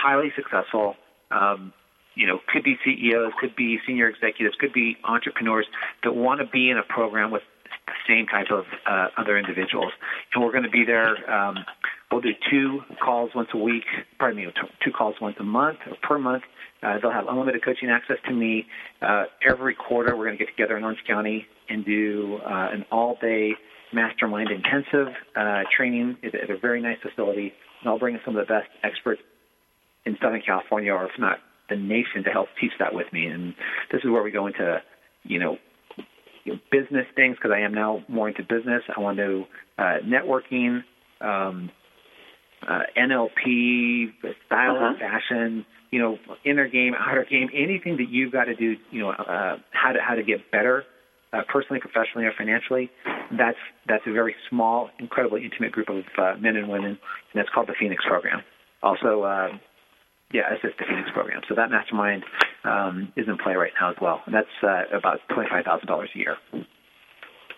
highly successful. Um, you know, could be CEOs, could be senior executives, could be entrepreneurs that want to be in a program with the same type of uh, other individuals. And we're going to be there. Um, we'll do two calls once a week. Pardon me, two calls once a month or per month. Uh, they'll have unlimited coaching access to me. Uh, every quarter, we're going to get together in Orange County and do uh, an all-day mastermind intensive uh, training at, a very nice facility. And I'll bring in some of the best experts in Southern California, or if not the nation, to help teach that with me. And this is where we go into, you know, business things because I am now more into business. I want to uh, networking, um, uh, NLP, style Uh-huh. and fashion, you know, inner game, outer game, anything that you've got to do, you know, uh, how to how to get better, uh, personally, professionally, or financially. That's that's a very small, incredibly intimate group of uh, men and women, and that's called the Phoenix Program. Also, uh, yeah, it's just the Phoenix Program. So that mastermind um, is in play right now as well, and that's uh, about twenty five thousand dollars a year.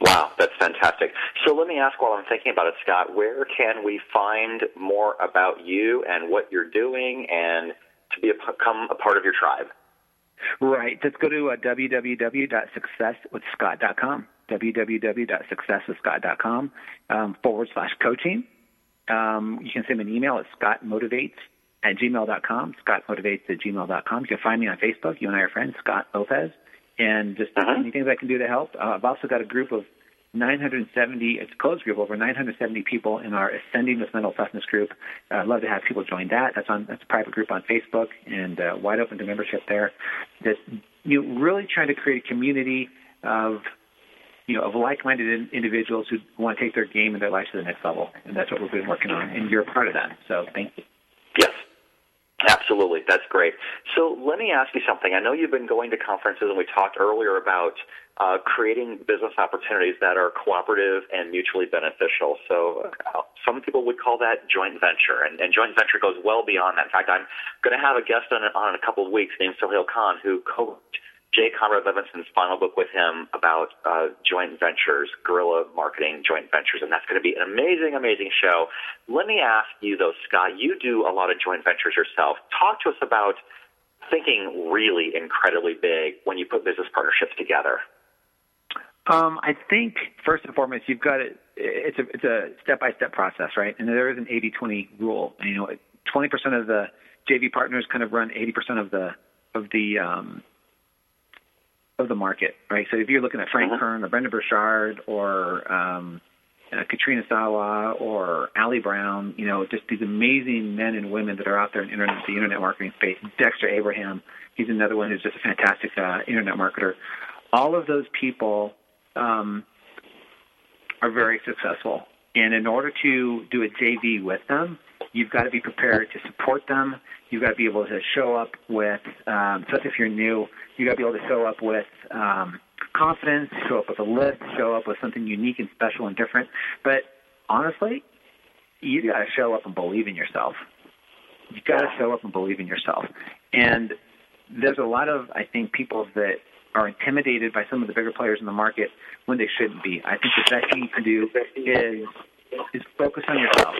Wow, that's fantastic. So let me ask while I'm thinking about it, Scott, where can we find more about you and what you're doing and to be a, become a part of your tribe? Right. Let's go to uh, www.successwithscott.com, www.successwithscott.com um, forward slash coaching. Um, you can send me an email at scottmotivates at gmail.com, scottmotivates at gmail.com. You can find me on Facebook. You and I are friends, Scott Lopez. And just uh-huh. anything that I can do to help. Uh, I've also got a group of 970, it's a closed group, over 970 people in our Ascending with Mental Toughness group. Uh, I'd love to have people join that. That's on that's a private group on Facebook and uh, wide open to membership there. That you know, really trying to create a community of you know of like-minded in, individuals who want to take their game and their lives to the next level, and that's what we've been working on. And you're a part of that. So thank you. Absolutely, that's great. So let me ask you something. I know you've been going to conferences, and we talked earlier about uh, creating business opportunities that are cooperative and mutually beneficial. So uh, some people would call that joint venture, and, and joint venture goes well beyond that. In fact, I'm going to have a guest on, on in a couple of weeks named Sohail Khan, who co Jay Conrad Levinson's final book with him about uh, joint ventures, guerrilla marketing joint ventures, and that's going to be an amazing, amazing show. Let me ask you though, Scott, you do a lot of joint ventures yourself. Talk to us about thinking really incredibly big when you put business partnerships together. Um, I think first and foremost, you've got it. It's a step by step process, right? And there is an 80-20 rule. And, you know, 20% of the JV partners kind of run 80% of the of the um, of the market, right? So if you're looking at Frank uh-huh. Kern or Brendon Burchard or um, uh, Katrina Sawa or Ali Brown, you know, just these amazing men and women that are out there in internet, the internet marketing space. Dexter Abraham, he's another one who's just a fantastic uh, internet marketer. All of those people um, are very successful. And in order to do a JV with them, you've got to be prepared to support them. You've got to be able to show up with, um, especially if you're new, you've got to be able to show up with um, confidence, show up with a list, show up with something unique and special and different. But honestly, you've got to show up and believe in yourself. You've got to show up and believe in yourself. And there's a lot of, I think, people that are intimidated by some of the bigger players in the market when they shouldn't be. I think the best thing you can do is is focus on yourself.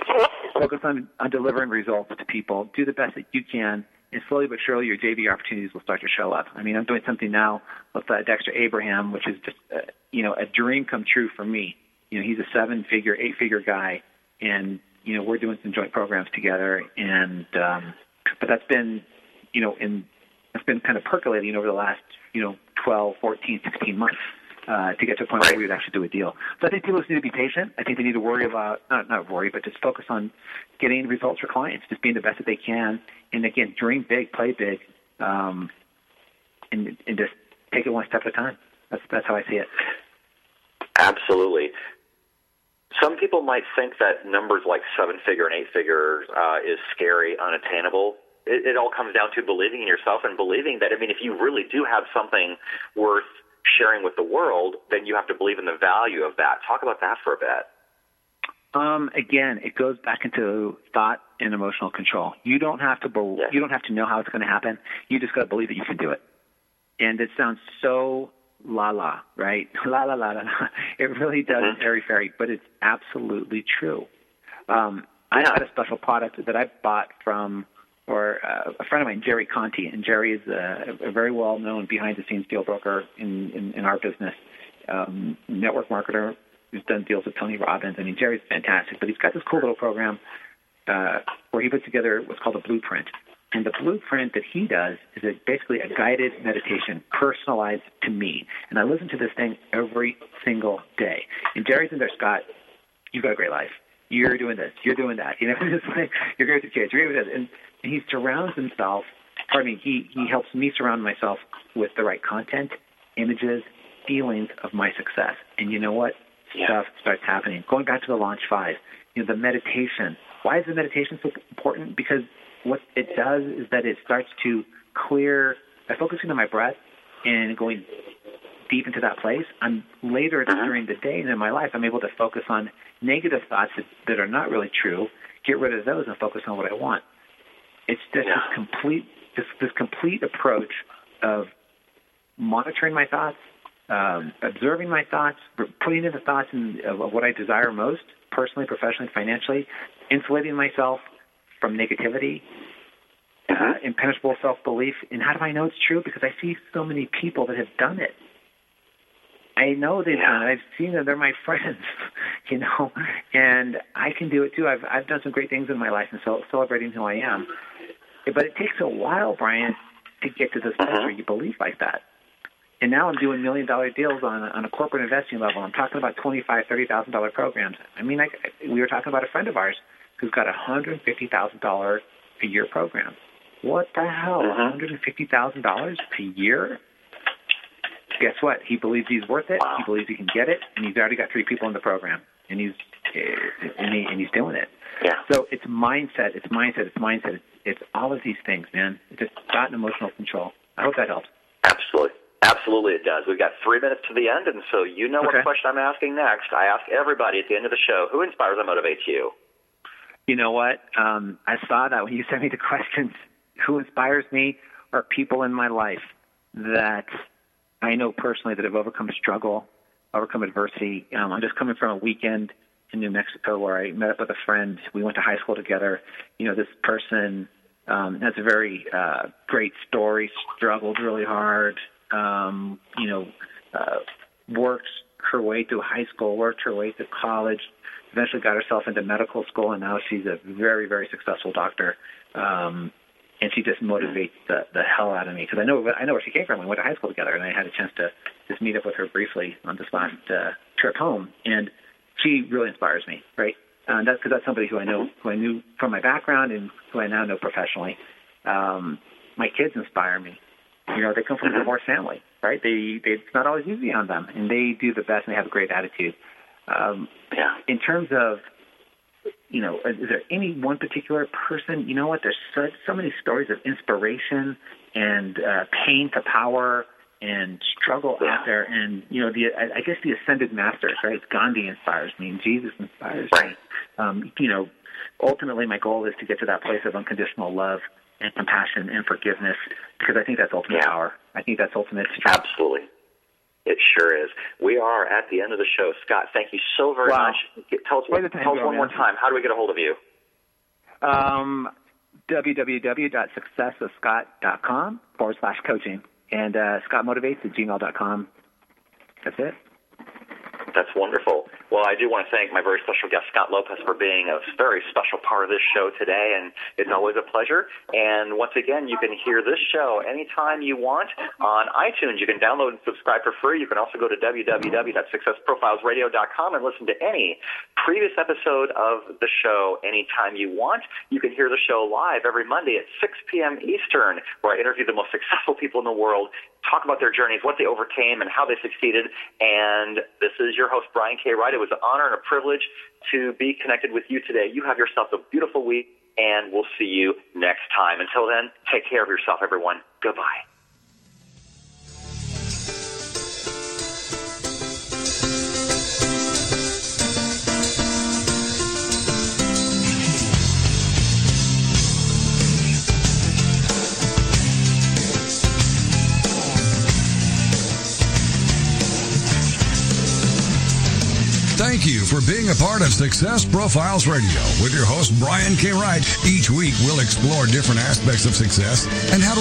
Focus on, on delivering results to people. Do the best that you can, and slowly but surely your JV opportunities will start to show up. I mean, I'm doing something now with uh, Dexter Abraham, which is just uh, you know a dream come true for me. You know, he's a seven-figure, eight-figure guy, and you know we're doing some joint programs together. And um, but that's been you know in that's been kind of percolating over the last you know 12, 14, 16 months uh, to get to a point where we would actually do a deal. So I think people just need to be patient. I think they need to worry about not not worry, but just focus on getting results for clients, just being the best that they can, and again, dream big, play big, um, and and just take it one step at a time. That's that's how I see it. Absolutely. Some people might think that numbers like seven figure and eight figure uh, is scary, unattainable it, it all comes down to believing in yourself and believing that, I mean, if you really do have something worth sharing with the world, then you have to believe in the value of that. Talk about that for a bit. Um, again, it goes back into thought and emotional control. You don't have to be- you don't have to know how it's going to happen. You just got to believe that you can do it. And it sounds so la la, right? *laughs* La la la la. la. It really does mm-hmm. airy fairy, but it's absolutely true. Um, I had a special product that I bought from or uh, a friend of mine, Jerry Conti, and Jerry is a, a very well-known behind-the-scenes deal broker in, in, in our business, um, network marketer who's done deals with Tony Robbins. I mean, Jerry's fantastic, but he's got this cool little program uh, where he puts together what's called a blueprint. And the blueprint that he does is a, basically a guided meditation, personalized to me. And I listen to this thing every single day. And Jerry's in there, Scott, you've got a great life. You're doing this. You're doing that. You know, *laughs* it's like you're great with kids. You're with this. And and he surrounds himself. Pardon me. He he helps me surround myself with the right content, images, feelings of my success. And you know what? Yeah. Stuff starts happening. Going back to the launch five, you know, the meditation. Why is the meditation so important? Because what it does is that it starts to clear by focusing on my breath and going deep into that place. I'm later uh-huh. during the day and in my life, I'm able to focus on negative thoughts that, that are not really true, get rid of those, and focus on what I want. It's just yeah. this complete this this complete approach of monitoring my thoughts, um, observing my thoughts, putting in the thoughts in, of, of what I desire most, personally, professionally, financially, insulating myself from negativity, uh, impenetrable self-belief. And how do I know it's true? Because I see so many people that have done it. I know they've Yeah. done it. I've seen them. They're my *laughs* friends, you know, and I can do it too. I've I've done some great things in my life and so celebrating who I am. But it takes a while, Brian, to get to this place uh-huh. where you believe like that. And now I'm doing million dollar deals on a, on a corporate investing level. I'm talking about twenty five, thirty thousand dollar programs. I mean, I, we were talking about a friend of ours who's got a hundred fifty thousand dollar a year program. What the hell? Uh-huh. One hundred and fifty thousand dollars a year? Guess what? He believes he's worth it. Wow. He believes he can get it, and he's already got three people in the program, and he's eh, and, he, and he's doing it. Yeah. So it's mindset, it's mindset, it's mindset. It's, it's all of these things, man. It's just thought and emotional control. I hope that helps. Absolutely. Absolutely, it does. We've got three minutes to the end, and so you know Okay. what question I'm asking next. I ask everybody at the end of the show who inspires and motivates you? You know what? Um, I saw that when you *laughs* sent me the questions. Who inspires me are people in my life that I know personally that have overcome struggle, overcome adversity. Um, I'm just coming from a weekend in New Mexico where I met up with a friend. We went to high school together. You know, this person um, has a very uh, great story, struggled really hard, um, you know, uh, worked her way through high school, worked her way through college, eventually got herself into medical school, and now she's a very, very successful doctor. Um, and she just motivates the, the hell out of me because I know I know where she came from. We went to high school together, and I had a chance to just meet up with her briefly on this last uh, trip home, and she really inspires me, right? And that's because that's somebody who I know, who I knew from my background, and who I now know professionally. Um, my kids inspire me. You know, they come from a divorced family, right? They, they it's not always easy on them, and they do the best, and they have a great attitude. Um, Yeah. in terms of you know, is there any one particular person? You know what? There's so, so many stories of inspiration and uh, pain to power and struggle Yeah. out there. And you know, the I, I guess the ascended masters, right? Gandhi inspires me, and Jesus inspires Right. me. Um, you know, ultimately, my goal is to get to that place of unconditional love and compassion and forgiveness, because I think that's ultimate Yeah. power. I think that's ultimate strength. Absolutely. It sure is. We are at the end of the show. Scott, thank you so very Wow. much. Get- Tell us, time tell us one more time. How do we get a hold of you? Um, www.successofscott.com forward slash coaching. And uh, scottmotivates at gmail.com. That's it. That's wonderful. Well, I do want to thank my very special guest, Scott Lopez, for being a very special part of this show today, and it's always a pleasure. And once again, you can hear this show anytime you want on iTunes. You can download and subscribe for free. You can also go to www.successprofilesradio.com and listen to any previous episode of the show anytime you want. You can hear the show live every Monday at 6 p.m. Eastern, where I interview the most successful people in the world, talk about their journeys, what they overcame, and how they succeeded. And this is your host, Brian K. Wright. It was an honor and a privilege to be connected with you today. You have yourself a beautiful week, and we'll see you next time. Until then, take care of yourself, everyone. Goodbye. Thank you for being a part of Success Profiles Radio with your host, Brian K. Wright. Each week, we'll explore different aspects of success and how to